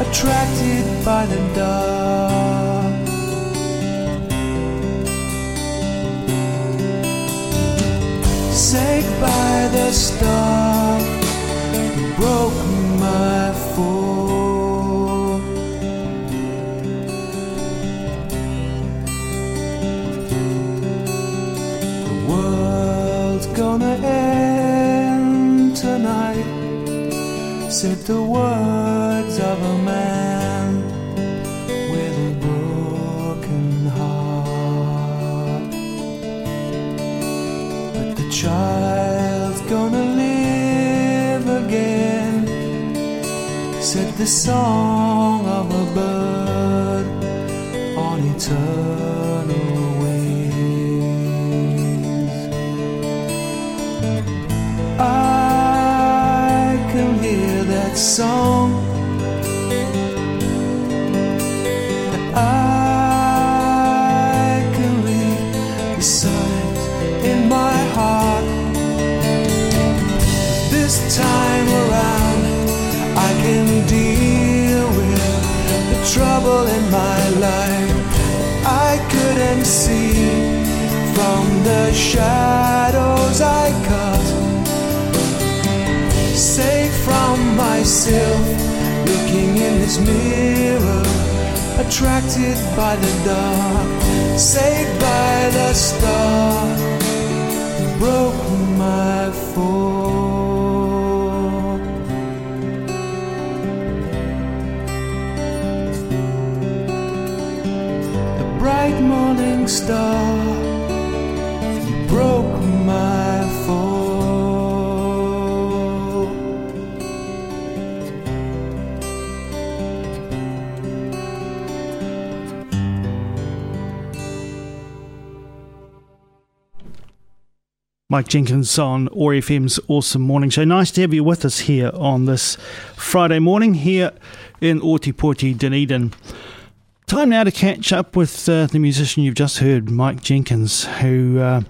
Attracted by the dark. Saved by the star broke my fall. The world's gonna end tonight, said the words the song of a bird on eternal wings. I can hear that song. The shadows I cast. Safe from myself, looking in this mirror, attracted by the dark, saved by the star, broke my fall. The bright morning star, Mike Jenkins on OAR FM's OARsome Morning Show. Nice to have you with us here on this Friday morning here in Ōtepoti, Dunedin. Time now to catch up with uh, the musician you've just heard, Mike Jenkins, who uh,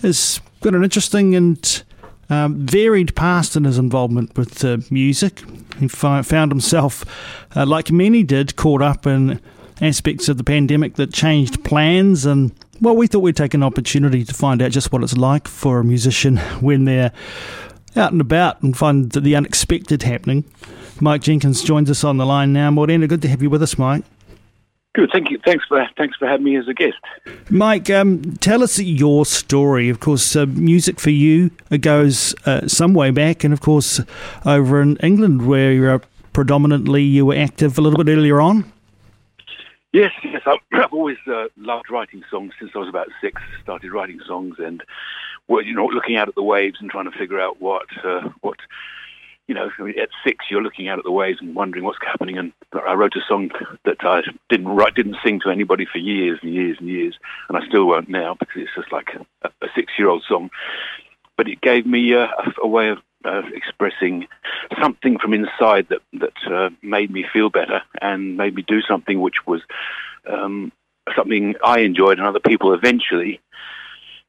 has got an interesting and um, varied past in his involvement with uh, music. He fi- found himself, uh, like many did, caught up in aspects of the pandemic that changed plans and well, we thought we'd take an opportunity to find out just what it's like for a musician when they're out and about and find the unexpected happening. Mike Jenkins joins us on the line now. Morena, good to have you with us, Mike. Good, thank you. Thanks for thanks for having me as a guest. Mike, um, tell us your story. Of course, uh, music for you goes uh, some way back, and of course, over in England, where you're predominantly you were active a little bit earlier on. Yes, yes. I've, always uh, loved writing songs since I was about six. Started writing songs and, well, you know, looking out at the waves and trying to figure out what uh, what you know, at six, you're looking out at the waves and wondering what's happening. And I wrote a song that I didn't write, didn't sing to anybody for years and years and years, and I still won't now because it's just like a, a six-year-old song. But it gave me a, a way of uh, expressing something from inside that that uh, made me feel better and made me do something which was um, something I enjoyed and other people eventually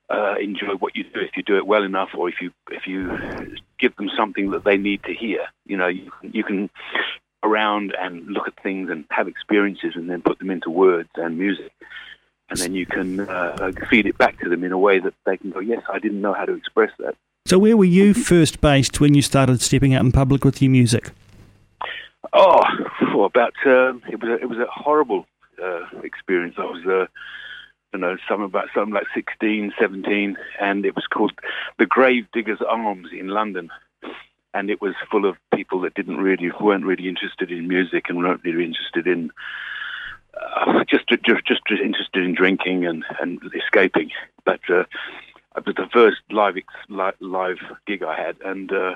uh, enjoy what you do if you do it well enough or if you if you give them something that they need to hear. You know, you, you can around and look at things and have experiences and then put them into words and music. And then you can uh, feed it back to them in a way that they can go, yes, I didn't know how to express that. So, where were you first based when you started stepping out in public with your music? Oh, about uh, it was a, it was a horrible uh, experience. I was, uh, you know, some about something like 16, 17, and it was called the Grave Diggers Arms in London and it was full of people that didn't really weren't really interested in music and weren't really interested in uh, just just just interested in drinking and and escaping. But uh, it was the first live live gig I had, and uh,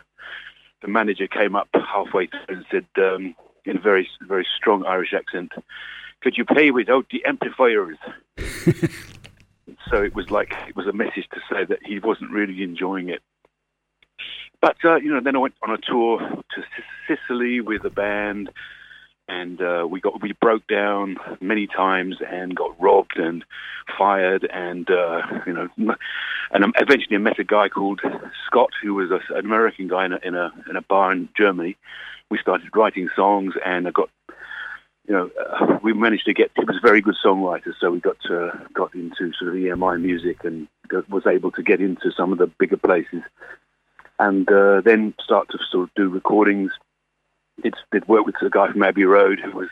the manager came up halfway through and said um, in a very very strong Irish accent, "Could you play without the amplifiers?" so it was like it was a message to say that he wasn't really enjoying it. But uh, you know, then I went on a tour to Sicily with a band, and uh, we got we broke down many times and got robbed and fired, and uh, you know, and eventually I met a guy called Scott, who was a, an American guy in a, in a in a bar in Germany. We started writing songs, and I got you know, uh, we managed to get. He was a very good songwriter, so we got uh, got into sort of EMI music and got, was able to get into some of the bigger places and uh, then start to sort of do recordings. It's did work with a guy from Abbey Road who was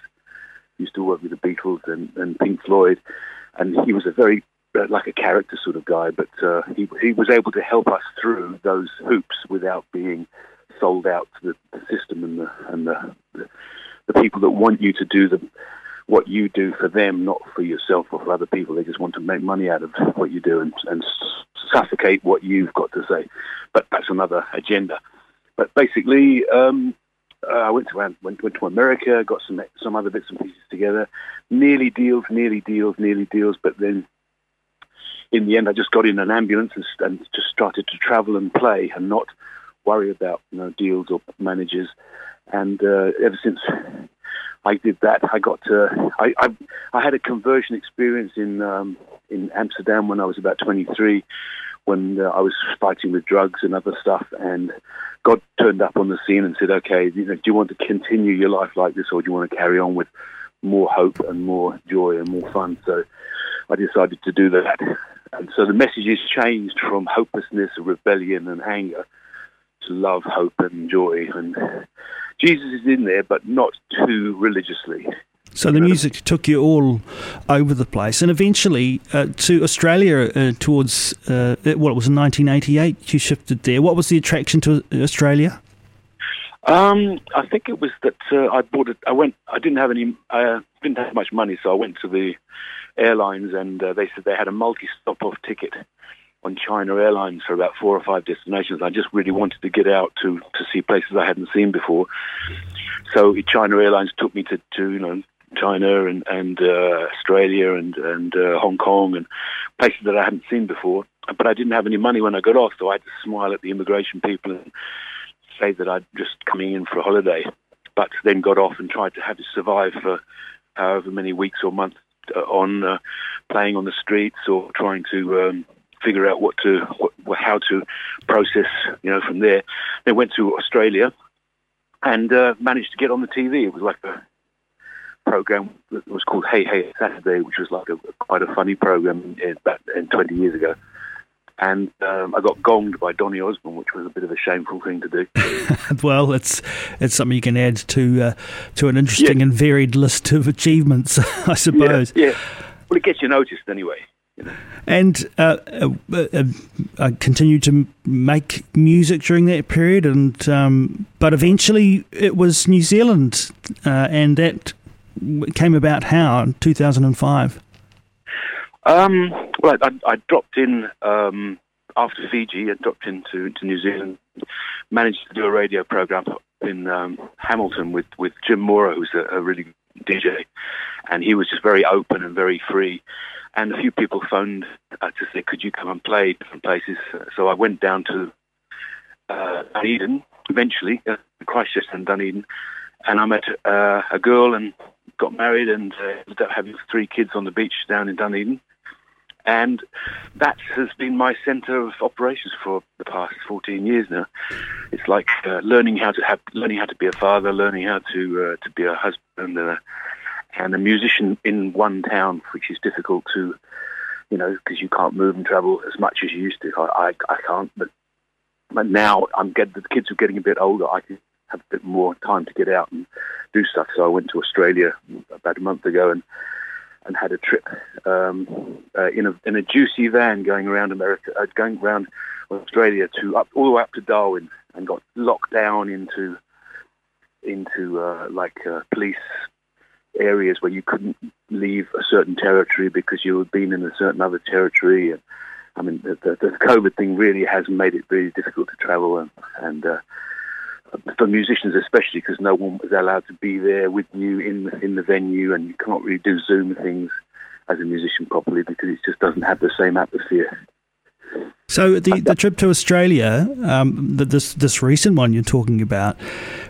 used to work with the Beatles and, and Pink Floyd, and he was a very uh, like a character sort of guy, but uh, he he was able to help us through those hoops without being sold out to the, the system and the and the, the the people that want you to do the what you do for them, not for yourself or for other people. They just want to make money out of what you do and, and suffocate what you've got to say. But that's another agenda. But basically, um, uh, I went to went, went to America, got some some other bits and pieces together, nearly deals, nearly deals, nearly deals. But then, in the end, I just got in an ambulance and, and just started to travel and play and not worry about you know deals or managers. And uh, ever since I did that. I got to, I, I, I had a conversion experience in um, in Amsterdam when I was about 23, when uh, I was fighting with drugs and other stuff, and God turned up on the scene and said, "Okay, you know, do you want to continue your life like this, or do you want to carry on with more hope and more joy and more fun?" So I decided to do that, and so the message messages changed from hopelessness, rebellion, and anger to love, hope, and joy, and Jesus is in there, but not too religiously. So the music took you all over the place, and eventually uh, to Australia uh, towards uh, well, it was in 1988. You shifted there. What was the attraction to Australia? Um, I think it was that uh, I bought it. I went. I didn't have any. I didn't have much money, so I went to the airlines, and uh, they said they had a multi-stop-off ticket on China Airlines for about four or five destinations. I just really wanted to get out to to see places I hadn't seen before. So China Airlines took me to, to you know China and and uh, Australia and and uh, Hong Kong and places that I hadn't seen before. But I didn't have any money when I got off, so I had to smile at the immigration people and say that I'd just coming in for a holiday. But then got off and tried to have to survive for however many weeks or months uh, on uh, playing on the streets or trying to um, figure out what to what, how to process, you know, from there. Then went to Australia and uh, managed to get on the TV. It was like a program that was called Hey Hey Saturday, which was like a quite a funny program in, back in 20 years ago. And um, I got gonged by Donny Osmond, which was a bit of a shameful thing to do. well, it's it's something you can add to uh, to an interesting yeah. and varied list of achievements, I suppose. Yeah, yeah. Well, it gets you noticed anyway. And uh, uh, uh, I continued to make music during that period, and um, but eventually it was New Zealand, uh, and that came about how in two thousand and five. Um, well, I, I, dropped in um, after Fiji. I dropped into to New Zealand, managed to do a radio program in um, Hamilton with with Jim Mora, who's a, a really DJ, and he was just very open and very free and a few people phoned uh, to say, could you come and play different places? So I went down to uh, Dunedin eventually, uh, Christchurch and Dunedin, and I met uh, a girl and got married and uh, ended up having three kids on the beach down in Dunedin. And that has been my centre of operations for the past 14 years now. It's like uh, learning how to have, learning how to be a father, learning how to uh, to be a husband, uh, and a musician in one town, which is difficult to, you know, because you can't move and travel as much as you used to. I, I, I can't, but but now I'm getting the kids are getting a bit older. I can have a bit more time to get out and do stuff. So I went to Australia about a month ago and and had a trip um, uh, in a in a JUCY van going around America, uh, going around Australia to up all the way up to Darwin, and got locked down into into uh, like uh, police areas where you couldn't leave a certain territory because you had been in a certain other territory. And I mean, the, the, the COVID thing really has made it really difficult to travel and and uh, for musicians especially because no one was allowed to be there with you in the, in the venue and you can't really do Zoom things as a musician properly because it just doesn't have the same atmosphere. So the, the trip to Australia, um, the, this this recent one you're talking about,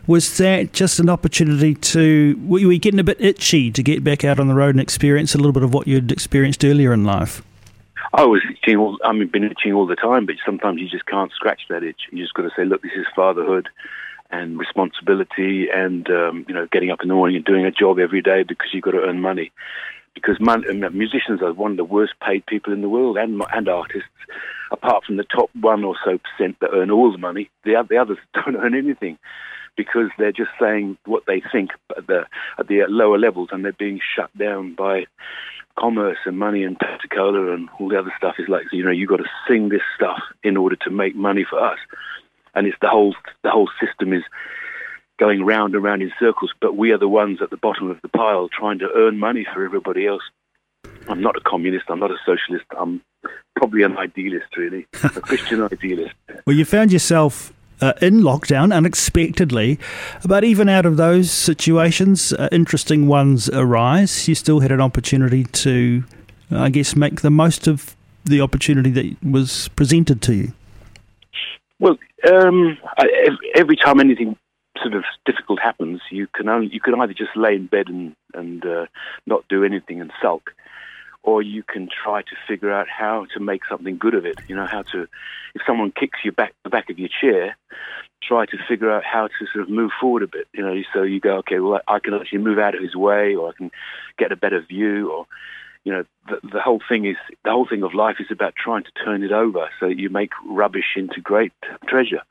was that just an opportunity to were you getting a bit itchy to get back out on the road and experience a little bit of what you'd experienced earlier in life? I was itching all. I mean, been itching all the time, but sometimes you just can't scratch that itch. You just got to say, look, this is fatherhood and responsibility, and um, you know, getting up in the morning and doing a job every day because you've got to earn money. Because musicians are one of the worst paid people in the world, and and artists. Apart from the top one or so percent that earn all the money, the the others don't earn anything because they're just saying what they think at the at the lower levels, and they're being shut down by commerce and money and Pepsi-Cola and all the other stuff is like, you know, you've got to sing this stuff in order to make money for us. And it's the whole, the whole system is going round and round in circles, but we are the ones at the bottom of the pile trying to earn money for everybody else. I'm not a communist. I'm not a socialist. I'm probably an idealist, really, a Christian idealist. Well, you found yourself uh, in lockdown unexpectedly. But even out of those situations, uh, interesting ones arise. You still had an opportunity to, I guess, make the most of the opportunity that was presented to you. Well, um, every time anything sort of difficult happens, you can only you can either just lay in bed and and uh, not do anything and sulk, or you can try to figure out how to make something good of it. You know, how to, if someone kicks you back the back of your chair, try to figure out how to sort of move forward a bit. You know, so you go, okay, well, I can actually move out of his way, or I can get a better view, or you know, the, the whole thing is the whole thing of life is about trying to turn it over so you make rubbish into great treasure.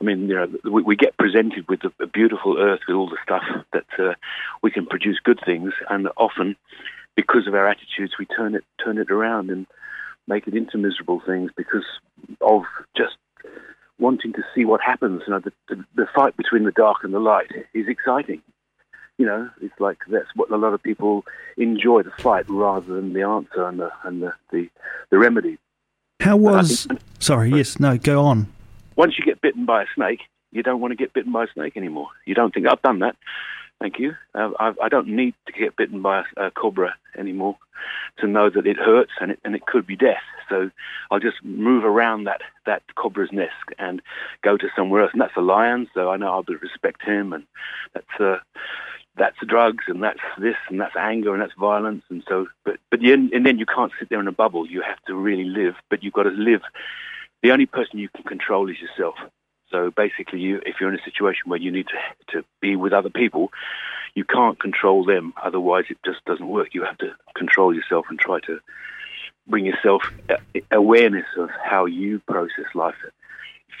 I mean, you know, we, we get presented with a, a, beautiful earth with all the stuff that uh, we can produce good things, and often because of our attitudes, we turn it turn it around and make it into miserable things because of just wanting to see what happens. You know, the, the, the fight between the dark and the light is exciting. You know, it's like that's what a lot of people enjoy the fight rather than the answer and the and the, the, the remedy. How was? Think, sorry, yes, no, go on. Once you get bitten by a snake, you don't want to get bitten by a snake anymore. You don't think I've done that. Thank you. Uh, I, I, don't need to get bitten by a, a, cobra anymore to know that it hurts and it, and it could be death. So I'll just move around that, that cobra's nest and go to somewhere else. And that's a lion, so I know I'll respect him. And that's uh, that's drugs, and that's this, and that's anger, and that's violence. And so, but but and then you can't sit there in a bubble. You have to really live. But you've got to live. The only person you can control is yourself. So basically, you, if you're in a situation where you need to, to be with other people, you can't control them. Otherwise, it just doesn't work. You have to control yourself and try to bring yourself uh, awareness of how you process life.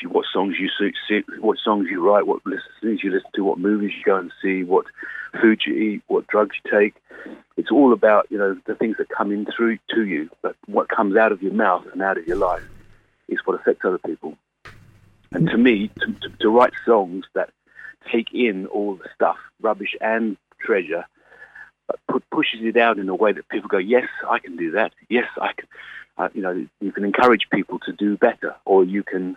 You, what songs you see, what songs you write, what things you listen to, what movies you go and see, what food you eat, what drugs you take. It's all about you know the things that come in through to you, but what comes out of your mouth and out of your life is what affects other people. And to me, to, to, to write songs that take in all the stuff, rubbish and treasure, but put, pushes it out in a way that people go, yes, I can do that. Yes, I can. Uh, you know, you can encourage people to do better, or you can.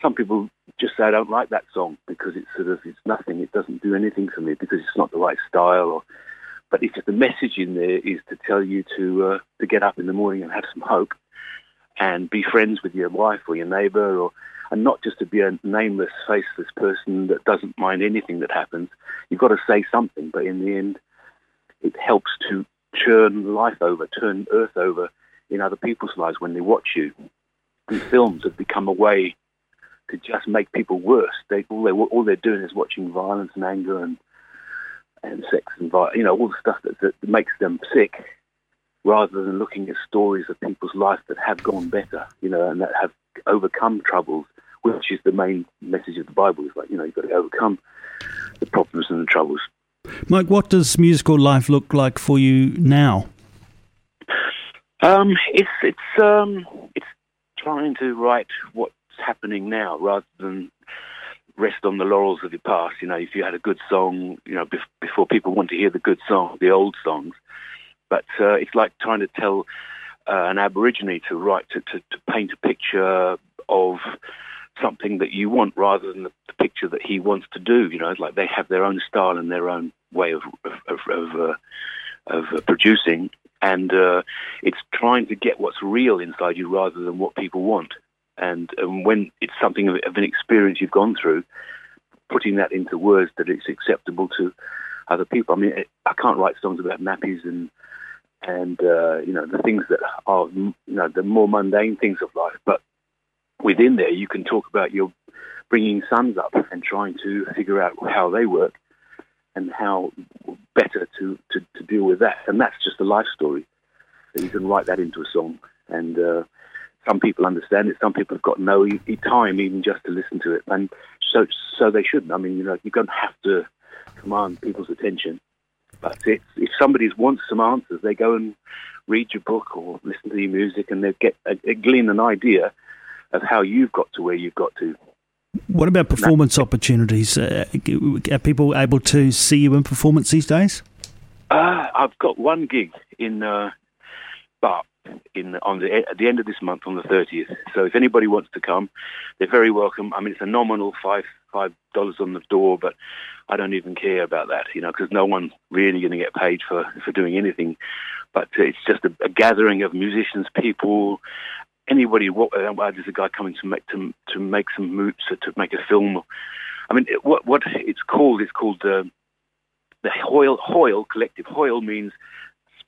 Some people just say I don't like that song because it's sort of it's nothing. It doesn't do anything for me because it's not the right style. Or, but if the message in there is to tell you to uh, to get up in the morning and have some hope, and be friends with your wife or your neighbour or and not just to be a nameless, faceless person that doesn't mind anything that happens. You've got to say something, but in the end, it helps to turn life over, turn Earth over in other people's lives when they watch you. And films have become a way to just make people worse. They all they all they're doing is watching violence and anger and and sex and you know all the stuff that, that makes them sick, rather than looking at stories of people's life that have gone better, you know, and that have overcome troubles, which is the main message of the Bible. Is like you know you've got to overcome the problems and the troubles. Mike, what does musical life look like for you now? Um, it's it's um, it's trying to write what's happening now rather than rest on the laurels of the past. You know, if you had a good song, you know, bef- before people want to hear the good song, the old songs. But uh, it's like trying to tell uh, an Aborigine to write to, to, to paint a picture of something that you want rather than the, the, picture that he wants to do. You know, like they have their own style and their own way of of, of, uh, of uh, producing, and uh, it's trying to get what's real inside you rather than what people want. And, and when it's something of, of an experience you've gone through, putting that into words that it's acceptable to other people. I mean, I can't write songs about nappies and and uh, you know the things that are you know the more mundane things of life, but within there you can talk about your bringing sons up and trying to figure out how they work and how better to, to, to deal with that. And that's just a life story. you can write that into a song. And uh, some people understand it. Some people have got no time even just to listen to it, and so so they shouldn't. I mean, you know, you don't have to command people's attention, but if somebody wants some answers, they go and read your book or listen to your music, and they get glean an idea of how you've got to where you've got to. What about performance opportunities? Uh, are people able to see you in performance these days? Uh, I've got one gig in uh, in on the at the end of this month on the 30th. So if anybody wants to come, they're very welcome. I mean, it's a nominal five five dollars on the door, but I don't even care about that, you know, because no one's really going to get paid for for doing anything. But it's just a, a gathering of musicians, people, anybody. What uh, there's a guy coming to make to to make some moves to make a film. I mean, what what it's called is called uh, the Hwyl Hwyl Collective. Hwyl means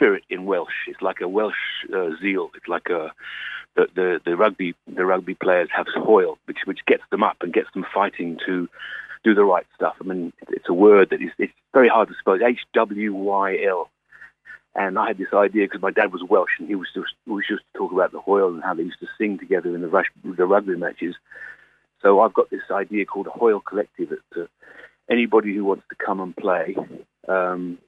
spirit in Welsh. It's like a Welsh uh, zeal. It's like a the, the the rugby the rugby players have hwyl, which which gets them up and gets them fighting to do the right stuff. I mean, it's a word that is it's very hard to spell. H W Y L. And I had this idea because my dad was Welsh, and he was just we used to talk about the Hwyl and how they used to sing together in the, rush, the rugby matches. So I've got this idea called a Hwyl Collective. That uh, anybody who wants to come and play, um,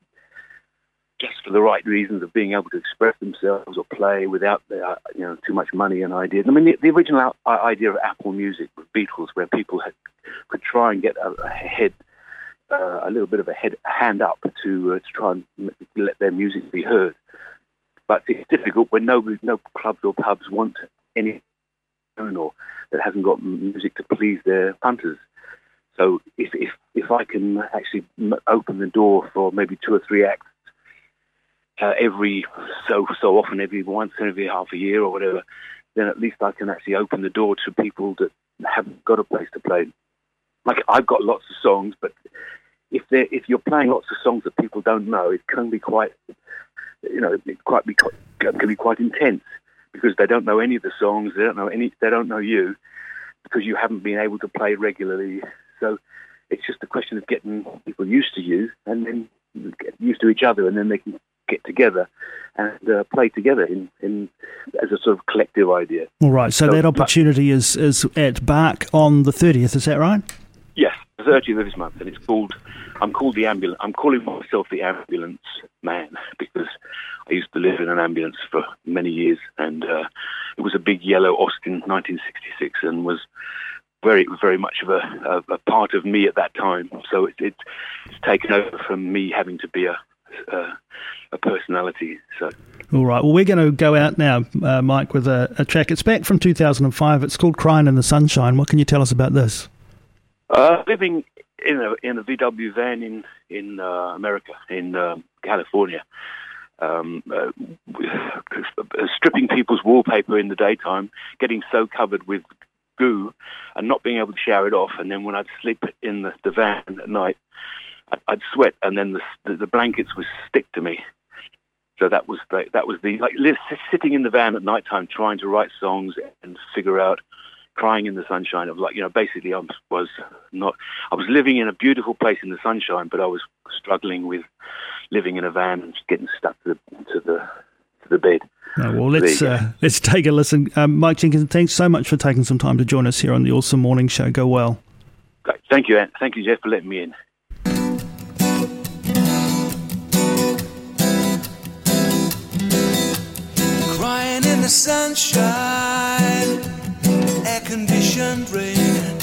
just for the right reasons of being able to express themselves or play without uh, you know too much money and ideas. I mean, the, the original idea of Apple Music with Beatles, where people had, could try and get a, a head, uh, a little bit of a head, hand up to uh, to try and let their music be heard. But it's difficult when no no clubs or pubs want any or that hasn't got music to please their punters. So if if if I can actually open the door for maybe two or three acts uh, every so so often, every once, in every half a year or whatever, then at least I can actually open the door to people that haven't got a place to play. Like I've got lots of songs, but if they if you're playing lots of songs that people don't know, it can be quite, you know, it quite be can be quite intense because they don't know any of the songs, they don't know any, they don't know you because you haven't been able to play regularly. So it's just a question of getting people used to you and then get used to each other, and then they can get together and uh, play together in, in as a sort of collective idea. All right. So, so that opportunity but, is is at Bark on the thirtieth. Is that right? Yes, the thirtieth of this month, and it's called. I'm called the ambulance. I'm calling myself the ambulance man because I used to live in an ambulance for many years, and uh, it was a big yellow Austin 1966, and was very, very much of a, a, a part of me at that time. So it, it, it's taken over from me having to be a, a, a personality. So. All right. Well, we're going to go out now, uh, Mike, with a, a, track. It's back from 2005. It's called "Crying in the Sunshine." What can you tell us about this? Uh, living in a in a VW van in in uh, America, in uh, California, um, uh, stripping people's wallpaper in the daytime, getting so covered with goo and not being able to shower it off. And then when I'd sleep in the, the van at night, I'd, sweat, and then the, the the blankets would stick to me. So that was the, that was the like li- sitting in the van at night time trying to write songs and figure out crying in the sunshine of like you know basically I was not I was living in a beautiful place in the sunshine but I was struggling with living in a van and getting stuck to the to the to the bed. Oh, well, let's uh, let's take a listen. Um, Mike Jenkins, thanks so much for taking some time to join us here on the OARsome Morning Show. Go well. Great. Thank you, thank you, Jeff, for letting me in. The sunshine, air conditioned rain.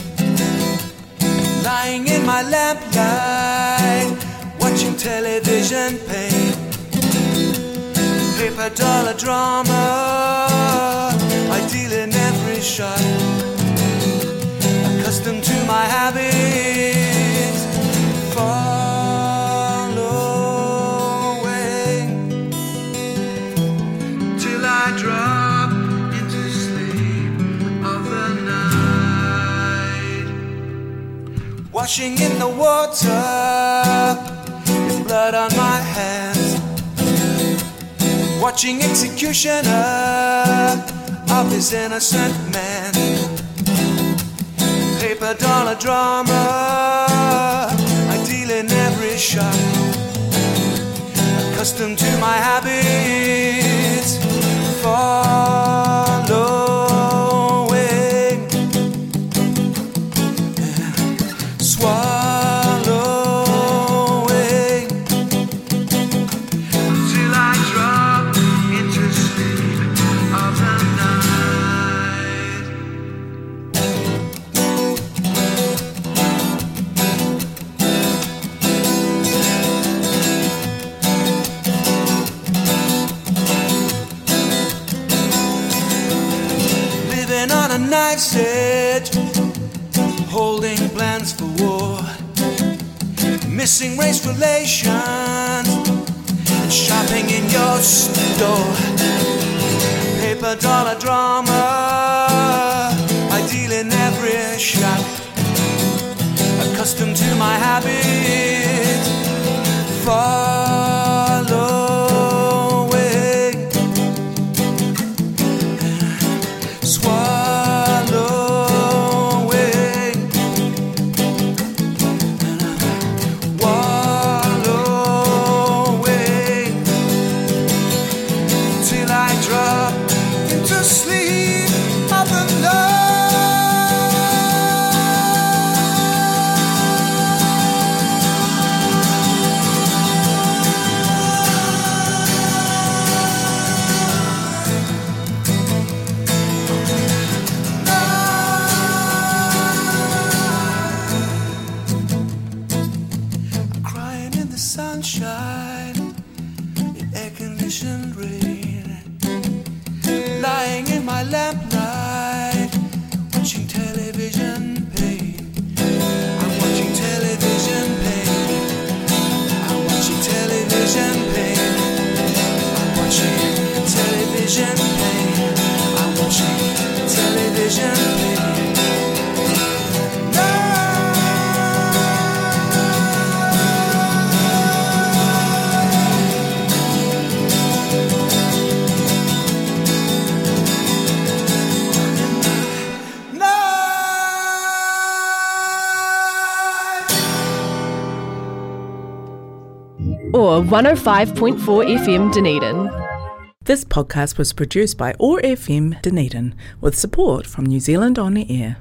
Lying in my lamplight, watching television pain. Paper dollar drama, I deal in every shot. Accustomed to my habits, Washing in the water, with blood on my hands. Watching executioner of this innocent man. Paper dollar drama, I deal in every shot accustomed to my habits, following, missing race relations, and shopping in your store. Paper dollar drama, I deal in every shop, accustomed to my habit, following. 105.4 FM Dunedin. This podcast was produced by OAR FM Dunedin with support from New Zealand On the Air.